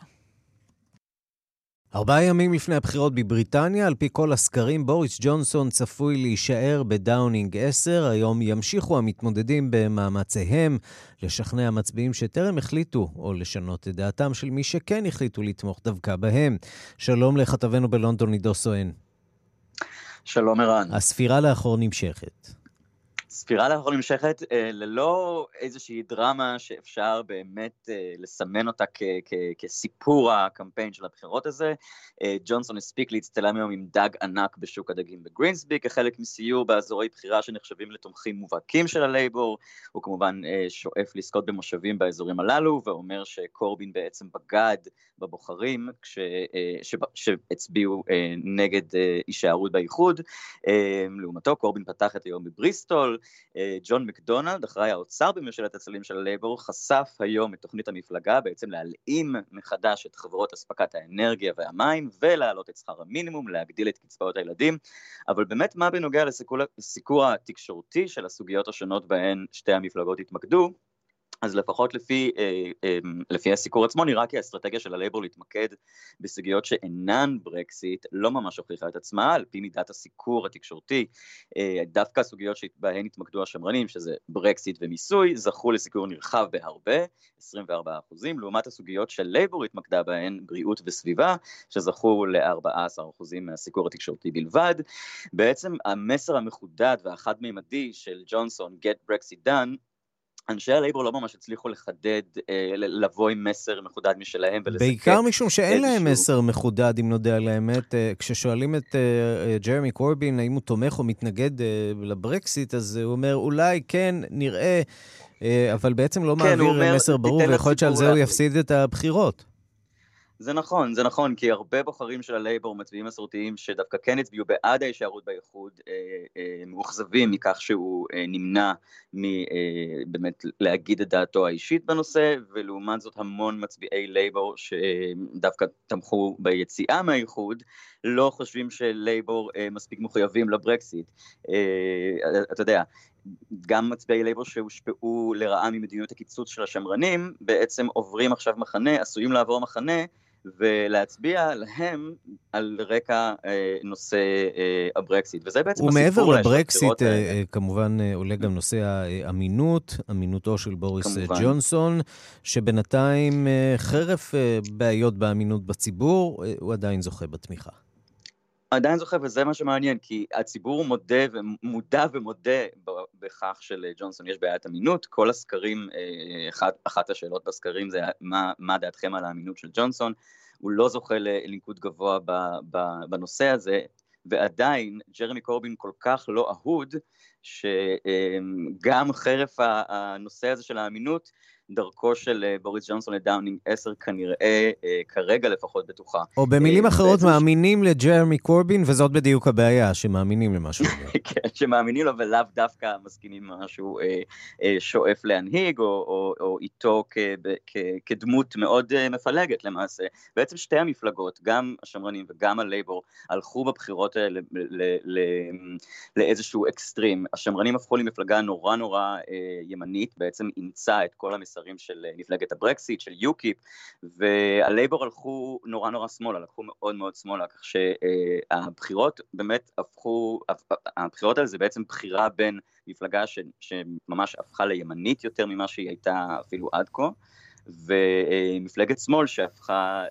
ארבעה ימים לפני הבחירות בבריטניה, על פי כל הסקרים, בוריס ג'ונסון צפוי להישאר בדאונינג 10. היום ימשיכו המתמודדים במאמציהם לשכנע מצביעים שטרם החליטו או לשנות את דעתם של מי שכן החליטו לתמוך דווקא בהם. שלום לכתבנו בלונדון, עידו סואן. שלום ערן. הספירה לאחור נמשכת. ספירה לאחור נמשכת אה, ללא איזושהי דרמה שאפשר באמת אה, לסמן אותה כ- כ- כסיפור הקמפיין של הבחירות הזה. אה, ג'ונסון הספיק להצטלם היום עם דג ענק בשוק הדגים בגרינסבי כחלק מסיור באזורי בחירה שנחשבים לתומכים מובהקים של הלייבור. הוא כמובן שואף לזכות במושבים באזורים הללו ואומר שקורבין בעצם בגד בבוחרים כש- אה, שהצביעו נגד הישארות באיחוד. לעומתו קורבין פתח את היום בבריסטול. אה, ג'ון מקדונלד, אחראי האוצר בממשלת הצללים של הלייבור, חשף היום את תוכנית המפלגה, בעצם להלאים מחדש את חברות אספקת האנרגיה והמים, ולהעלות את שכר המינימום, להגדיל את קצבאות הילדים, אבל באמת מה בנוגע לסיקור התקשורתי של הסוגיות השונות בהן שתי המפלגות התמקדו, אז לפחות לפי, אה, אה, לפי הסיקור עצמו נראה כי האסטרטגיה של הלייבור להתמקד בסוגיות שאינן ברקסיט לא ממש הוכיחה את עצמה, על פי מידת הסיקור התקשורתי, אה, דווקא הסוגיות שבהן התמקדו השמרנים, שזה ברקסיט ומיסוי, זכו לסיקור נרחב בהרבה, 24 אחוזים, לעומת הסוגיות של לייבור התמקדה בהן, בריאות וסביבה, שזכו ל-14 אחוזים מהסיקור התקשורתי בלבד. בעצם המסר המחודד והחד-מימדי של ג'ונסון, Get Brexit Done, אנשי הלייבור לא ממש הצליחו לחדד, אה, לבוא עם מסר מחודד משלהם ולסכם. בעיקר משום שאין להם מסר מחודד, אם נודה על האמת. אה, כששואלים את אה, ג'רמי קורבין האם הוא תומך או מתנגד לברקסיט, אז הוא אומר, אולי כן, נראה, אבל בעצם לא כן, מעביר מסר ברור, ויכול להיות שעל זה הוא יפסיד את הבחירות. זה נכון, זה נכון, כי הרבה בוחרים של הלייבור, מצביעים מסורתיים, שדווקא כן הצביעו בעד ההישארות באיחוד, אה, אה, מאוכזבים מכך שהוא אה, נמנע מבאמת להגיד את דעתו האישית בנושא, ולעומת זאת המון מצביעי לייבור שדווקא תמכו ביציאה מהאיחוד, לא חושבים שלייבור מספיק מחויבים לברקסיט. אתה יודע, גם מצביעי לייבור שהושפעו לרעה ממדיניות הקיצוץ של השמרנים, בעצם עוברים עכשיו מחנה, עשויים לעבור מחנה, ולהצביע להם על רקע אה, נושא אה, הברקסיט, וזה בעצם הסיפור. ומעבר לברקסיט, אה, אה, כמובן אה, עולה גם נושא האמינות, אמינותו של בוריס אה, כמובן. ג'ונסון, שבינתיים, אה, חרף אה, בעיות באמינות בציבור, אה, הוא עדיין זוכה בתמיכה. עדיין זוכה, וזה מה שמעניין, כי הציבור מודה ומודע ומודה בכך שלג'ונסון יש בעיית אמינות. כל הסקרים, אה, אחת, אחת השאלות בסקרים זה מה, מה דעתכם על האמינות של ג'ונסון. הוא לא זוכה לניקוד גבוה בנושא הזה, ועדיין ג'רמי קורבין כל כך לא אהוד, שגם חרף הנושא הזה של האמינות, דרכו של אה, בוריס ג'ונסון לדאונינג 10 כנראה, אה, כרגע לפחות בטוחה. או במילים אה, אחרות, מאמינים לג'רמי קורבין, וזאת בדיוק הבעיה, שמאמינים למה שהוא אומר. (laughs) כן, שמאמינים לו ולאו דווקא מסכימים עם מה שהוא שואף להנהיג, או, או, או איתו כ, כ, כדמות מאוד מפלגת למעשה. בעצם שתי המפלגות, גם השמרנים וגם הלייבור, הלכו בבחירות האלה לאיזשהו אקסטרים. השמרנים הפכו למפלגה נורא נורא ימנית, בעצם אימצה את כל המסרים. המסרים של אה, מפלגת הברקסיט, של יוקיפ, והלייבור הלכו נורא נורא שמאלה, לקחו מאוד מאוד שמאלה, כך שהבחירות באמת הפכו, הבחירות האלה זה בעצם בחירה בין מפלגה ש, שממש הפכה לימנית יותר ממה שהיא הייתה אפילו עד כה. ומפלגת שמאל שהפכה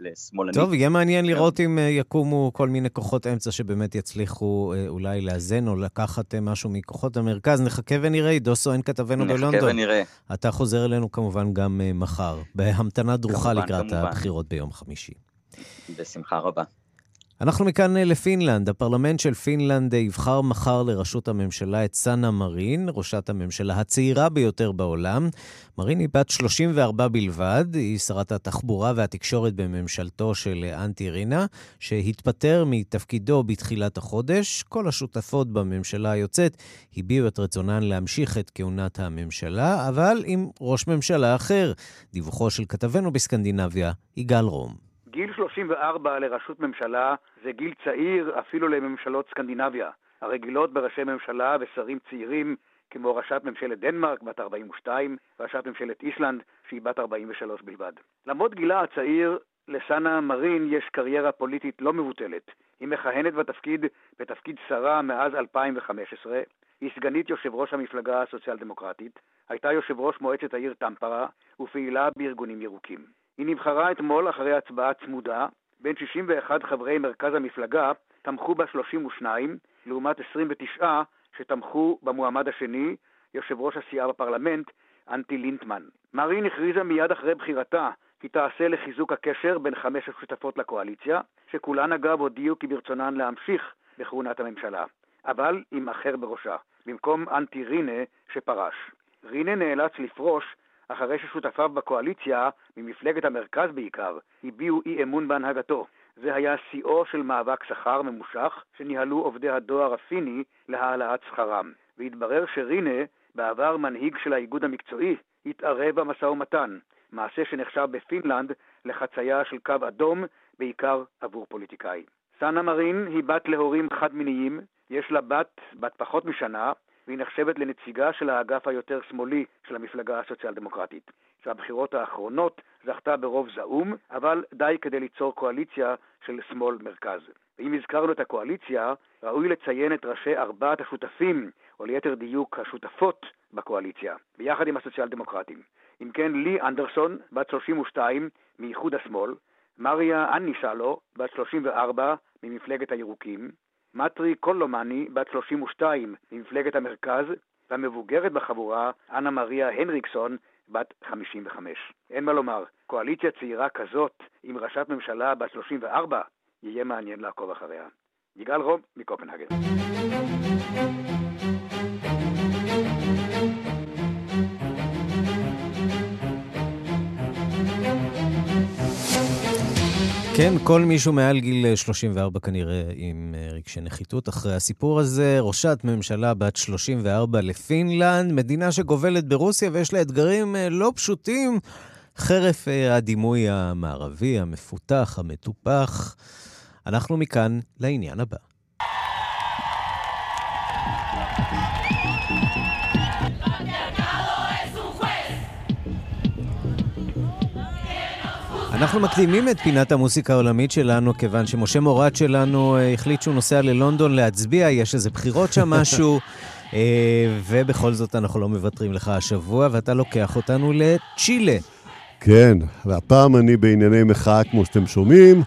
לשמאלנית. טוב, יהיה מעניין כן. לראות אם אה, יקומו כל מיני כוחות אמצע שבאמת יצליחו אה, אולי לאזן או לקחת אה, משהו מכוחות המרכז. נחכה ונראה, עידו סואן כתבנו בלונדון. נחכה ונראה. אתה חוזר אלינו כמובן גם מחר, בהמתנה דרוכה לקראת. הבחירות ביום חמישי. בשמחה רבה. אנחנו מכאן אה, לפינלנד. הפרלמנט של פינלנד אה, יבחר מחר לראשות הממשלה את סאנה מרין, ראשת הממשלה הצעירה ביותר בעולם. מרין היא בת 34 בלבד, היא שרת התחבורה והתקשורת בממשלתו של אה, אנטי רינה, שהתפטר מתפקידו בתחילת החודש. כל השותפות בממשלה היוצאת הביעו את רצונן להמשיך את כהונת הממשלה, אבל עם ראש ממשלה אחר. דיווחו של כתבנו בסקנדינביה, יגאל רום. גיל 34 לראשות ממשלה זה גיל צעיר אפילו לממשלות סקנדינביה, הרגילות בראשי ממשלה ושרים צעירים כמו ראשת ממשלת דנמרק, בת 42, ראשת ממשלת איסלנד, שהיא בת 43 בלבד. למרות גילה הצעיר, לסאנה מרין יש קריירה פוליטית לא מבוטלת. היא מכהנת בתפקיד, בתפקיד שרה מאז 2015, היא סגנית יושב ראש המפלגה הסוציאל דמוקרטית, הייתה יושב ראש מועצת העיר טמפרה ופעילה בארגונים ירוקים. היא נבחרה אתמול אחרי הצבעה צמודה, בין 61 חברי מרכז המפלגה תמכו בה 32, לעומת 29 שתמכו במועמד השני, יושב ראש הסיעה בפרלמנט, אנטי לינטמן. מרין הכריזה מיד אחרי בחירתה כי תעשה לחיזוק הקשר בין חמש השותפות לקואליציה, שכולן אגב הודיעו כי ברצונן להמשיך בכהונת הממשלה, אבל עם אחר בראשה, במקום אנטי רינה שפרש. רינה נאלץ לפרוש אחרי ששותפיו בקואליציה, ממפלגת המרכז בעיקר, הביעו אי אמון בהנהגתו. זה היה שיאו של מאבק שכר ממושך שניהלו עובדי הדואר הפיני להעלאת שכרם. והתברר שרינה, בעבר מנהיג של האיגוד המקצועי, התערב במשא ומתן, מעשה שנחשב בפינלנד לחצייה של קו אדום, בעיקר עבור פוליטיקאי. סאנה מרין היא בת להורים חד-מיניים, יש לה בת, בת פחות משנה, והיא נחשבת לנציגה של האגף היותר שמאלי של המפלגה הסוציאל-דמוקרטית. שהבחירות האחרונות זכתה ברוב זעום, אבל די כדי ליצור קואליציה של שמאל-מרכז. ואם הזכרנו את הקואליציה, ראוי לציין את ראשי ארבעת השותפים, או ליתר דיוק השותפות בקואליציה, ביחד עם הסוציאל-דמוקרטים. אם כן, לי אנדרסון, בת 32, מאיחוד השמאל, מריה אניסלו, בת 34, ממפלגת הירוקים, מטרי קולומני, בת 32, ממפלגת המרכז, והמבוגרת בחבורה, אנה מריה הנריקסון, בת 55. אין מה לומר, קואליציה צעירה כזאת, עם ראשת ממשלה בת 34, יהיה מעניין לעקוב אחריה. יגאל רום, מקופנהגן. כן, כל מישהו מעל גיל 34 כנראה עם אה, רגשי נחיתות אחרי הסיפור הזה. ראשת ממשלה בת 34 לפינלנד, מדינה שגובלת ברוסיה ויש לה אתגרים אה, לא פשוטים, חרף אה, הדימוי המערבי, המפותח, המטופח. אנחנו מכאן לעניין הבא. אנחנו מקדימים את פינת המוסיקה העולמית שלנו, כיוון שמשה מורד שלנו אה, החליט שהוא נוסע ללונדון להצביע, יש איזה בחירות שם משהו, (laughs) אה, ובכל זאת אנחנו לא מוותרים לך השבוע, ואתה לוקח אותנו לצ'ילה. כן, והפעם אני בענייני מחאה, כמו שאתם שומעים.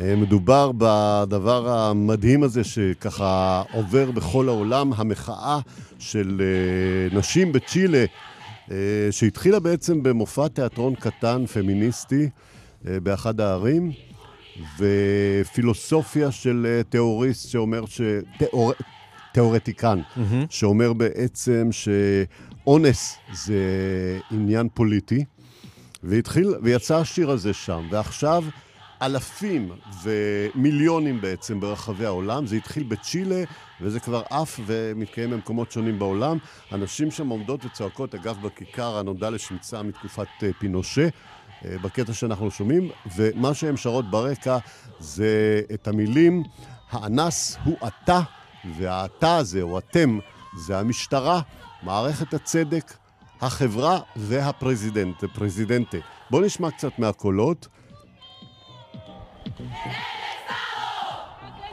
אה, מדובר בדבר המדהים הזה שככה עובר בכל העולם, המחאה של נשים בצ'ילה, שהתחילה בעצם במופע תיאטרון קטן, פמיניסטי. אה, באחד הערים, ופילוסופיה של אה, תיאוריסט שאומר ש... תיאור... תיאורטיקן, mm-hmm. שאומר בעצם שאונס זה עניין פוליטי, והתחיל, ויצא השיר הזה שם, ועכשיו אלפים ומיליונים בעצם ברחבי העולם, זה התחיל בצ'ילה, וזה כבר עף ומתקיים במקומות שונים בעולם. הנשים שם עומדות וצועקות, אגב, בכיכר הנודע לשמצה מתקופת אה, פינושה. אה, בקטע שאנחנו שומעים, ומה שהן שרות ברקע זה את המילים, האנס הוא אתה, והאתה הזה, או אתם, זה המשטרה, מערכת הצדק, החברה והפרזידנט, presidente. בואו נשמע קצת מהקולות.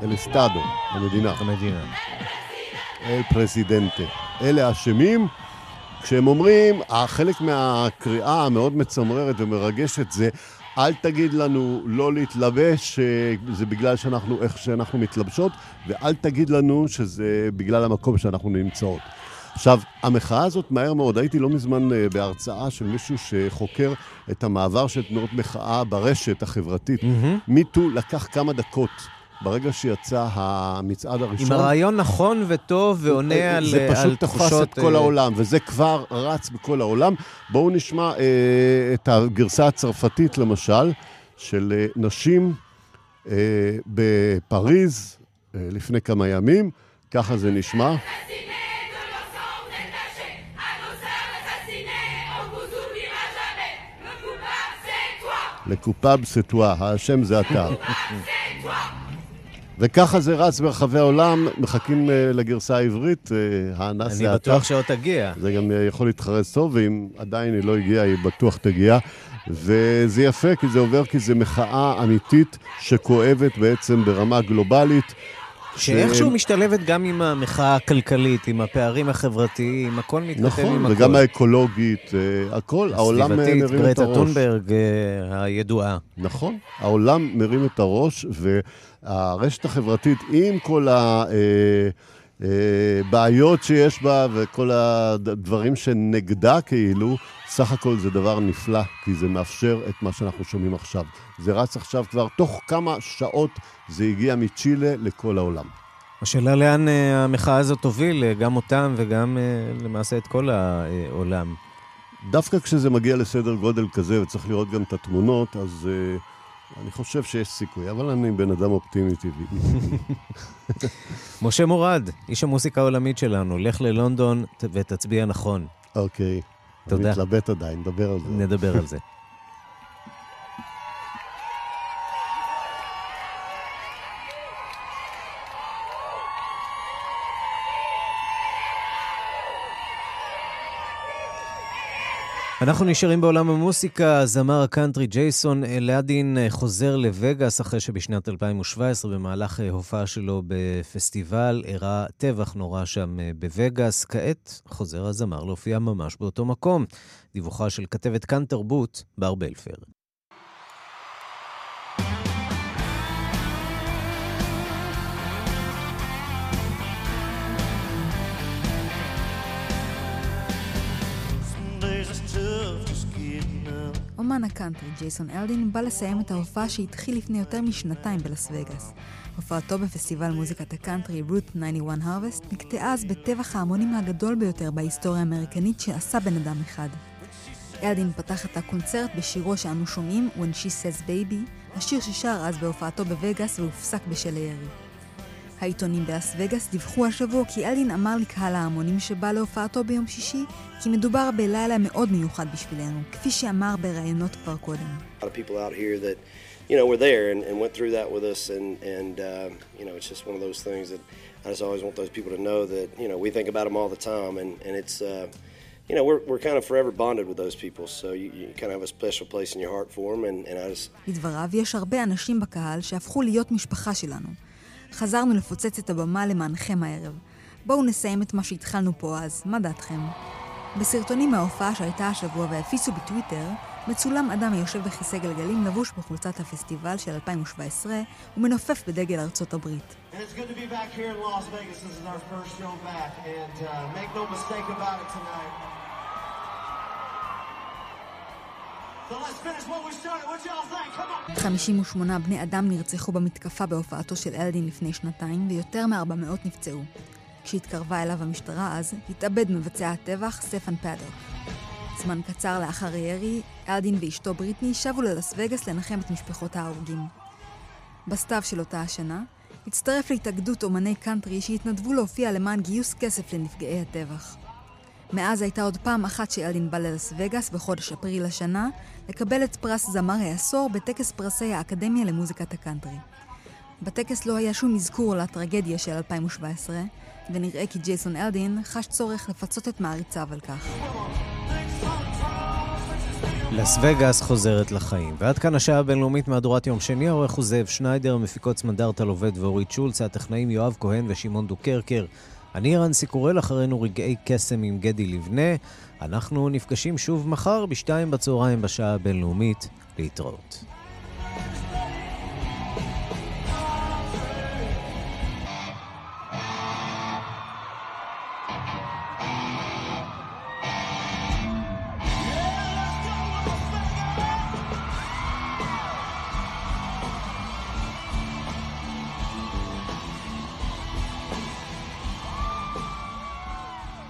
אל אסטאדו, המדינה. המדינה. אל פרזידנטה. אלה אשמים. כשהם אומרים, חלק מהקריאה המאוד מצמררת ומרגשת זה אל תגיד לנו לא להתלבש, זה בגלל שאנחנו, איך שאנחנו מתלבשות, ואל תגיד לנו שזה בגלל המקום שאנחנו נמצאות. עכשיו, המחאה הזאת מהר מאוד, הייתי לא מזמן אה, בהרצאה של מישהו שחוקר את המעבר של תנועות מחאה ברשת החברתית. מיטו mm-hmm. לקח כמה דקות. ברגע שיצא המצעד הראשון... עם הרעיון נכון וטוב ועונה אה, על, תחושות... זה פשוט תפס את כל אה, העולם, וזה כבר רץ בכל העולם. בואו נשמע אה, את הגרסה הצרפתית, למשל, של אה, נשים אה, בפריז אה, לפני כמה ימים. ככה זה נשמע. לקופב סטואה, האשם זה אתה. וככה זה רץ ברחבי העולם, מחכים uh, לגרסה העברית, uh, האנס זה אתה. אני בטוח שעוד תגיע. זה גם uh, יכול להתחרז טוב, ואם עדיין היא לא הגיעה, היא בטוח תגיע. וזה יפה, כי זה עובר, כי זה מחאה אמיתית שכואבת בעצם ברמה גלובלית. שאיכשהו ש... משתלבת גם עם המחאה הכלכלית, עם הפערים החברתיים, הכל מתכתב נכון, עם הכל. נכון, וגם האקולוגית, הכל, העולם מרים את הראש. סביבתית, גרטה טונברג הידועה. נכון, העולם מרים את הראש, ו... הרשת החברתית עם כל הבעיות אה, שיש בה וכל הדברים שנגדה כאילו, סך הכל זה דבר נפלא, כי זה מאפשר את מה שאנחנו שומעים עכשיו. זה רץ עכשיו כבר, תוך כמה שעות זה הגיע מצ'ילה לכל העולם. השאלה לאן אה, המחאה הזאת תוביל, אה, גם אותם וגם למעשה את כל העולם. דווקא כשזה מגיע לסדר גודל כזה, וצריך לראות גם את התמונות, אז... Uh, אני חושב שיש סיכוי, אבל אני בן אדם אופטימי טבעי. (laughs) משה מורד, איש המוסיקה העולמית שלנו, לך ללונדון ותצביע נכון. אוקיי. תודה. אני מתלבט עדיין, נדבר על זה. נדבר על זה. (laughs) אנחנו נשארים בעולם המוסיקה. זמר הקאנטרי ג'ייסון אלאדין חוזר לווגאס אחרי שבשנת 2017, במהלך הופעה שלו בפסטיבל, אירע טבח נורא שם בווגאס. כעת חוזר הזמר להופיע ממש באותו מקום. דיווחה של כתבת כאן תרבות, בר בלפר. אומן הקאנטרי ג'ייסון אלדין בא לסיים את ההופעה שהתחיל לפני יותר משנתיים בלס וגאס. הופעתו בפסטיבל מוזיקת הקאנטרי Route 91 Harvest נקטעה אז בטבח ההמונים הגדול ביותר בהיסטוריה האמריקנית שעשה בן אדם אחד. אלדין פתח את הקונצרט בשירו שאנו שומעים When She Says Baby, השיר ששר אז בהופעתו בווגאס והופסק בשל הירי. העיתונים בלס וגאס דיווחו השבוע כי אלדין אמר לקהל ההמונים שבא להופעתו ביום שישי כי מדובר בלילה מאוד מיוחד בשבילנו, כפי שאמר בראיונות כבר קודם. you know, were there and, and went through that with us, and and uh, you know, it's just one of those things that I just always want those people to know that you know we think about them all the time, and and it's uh, you know we're we're kind of forever bonded with those people, so you, you kind of have a special place in your heart for them, and, and I just. לדבריו, יש הרבה אנשים בקהל שהפכו להיות משפחה שלנו. חזרנו לפוצץ את הבמה למענכם הערב. בואו נסיים את מה שהתחלנו פה אז, מה דעתכם? בסרטונים מההופעה שהייתה השבוע והפיצו בטוויטר, מצולם אדם היושב בכיסא גלגלים לבוש בחולצת הפסטיבל של 2017 ומנופף בדגל ארצות הברית. 58 בני אדם נרצחו במתקפה בהופעתו של אלדין לפני שנתיים, ויותר מ-400 נפצעו. כשהתקרבה אליו המשטרה אז, התאבד מבצע הטבח סטפן פאדוק. זמן קצר לאחר הירי, אלדין ואשתו בריטני שבו ללס וגאס לנחם את משפחות ההרוגים. בסתיו של אותה השנה, הצטרף להתאגדות אומני קאנטרי שהתנדבו להופיע למען גיוס כסף לנפגעי הטבח. מאז הייתה עוד פעם אחת שאלדין בא ללס וגאס בחודש אפריל השנה לקבל את פרס זמר העשור בטקס פרסי האקדמיה למוזיקת הקאנטרי. בטקס לא היה שום אזכור לטרגדיה של 2017, ונראה כי ג'ייסון אלדין חש צורך לפצות את מעריציו על כך. לס וגאס חוזרת לחיים. ועד כאן השעה הבינלאומית מהדורת יום שני, העורך הוא זאב שניידר, מפיקות סמנדרטה עובד ואורית שולץ, הטכנאים יואב כהן ושמעון דוקרקר. אני רן סיקורל, אחרינו רגעי קסם עם גדי לבנה. אנחנו נפגשים שוב מחר בשתיים בצהריים בשעה הבינלאומית. להתראות.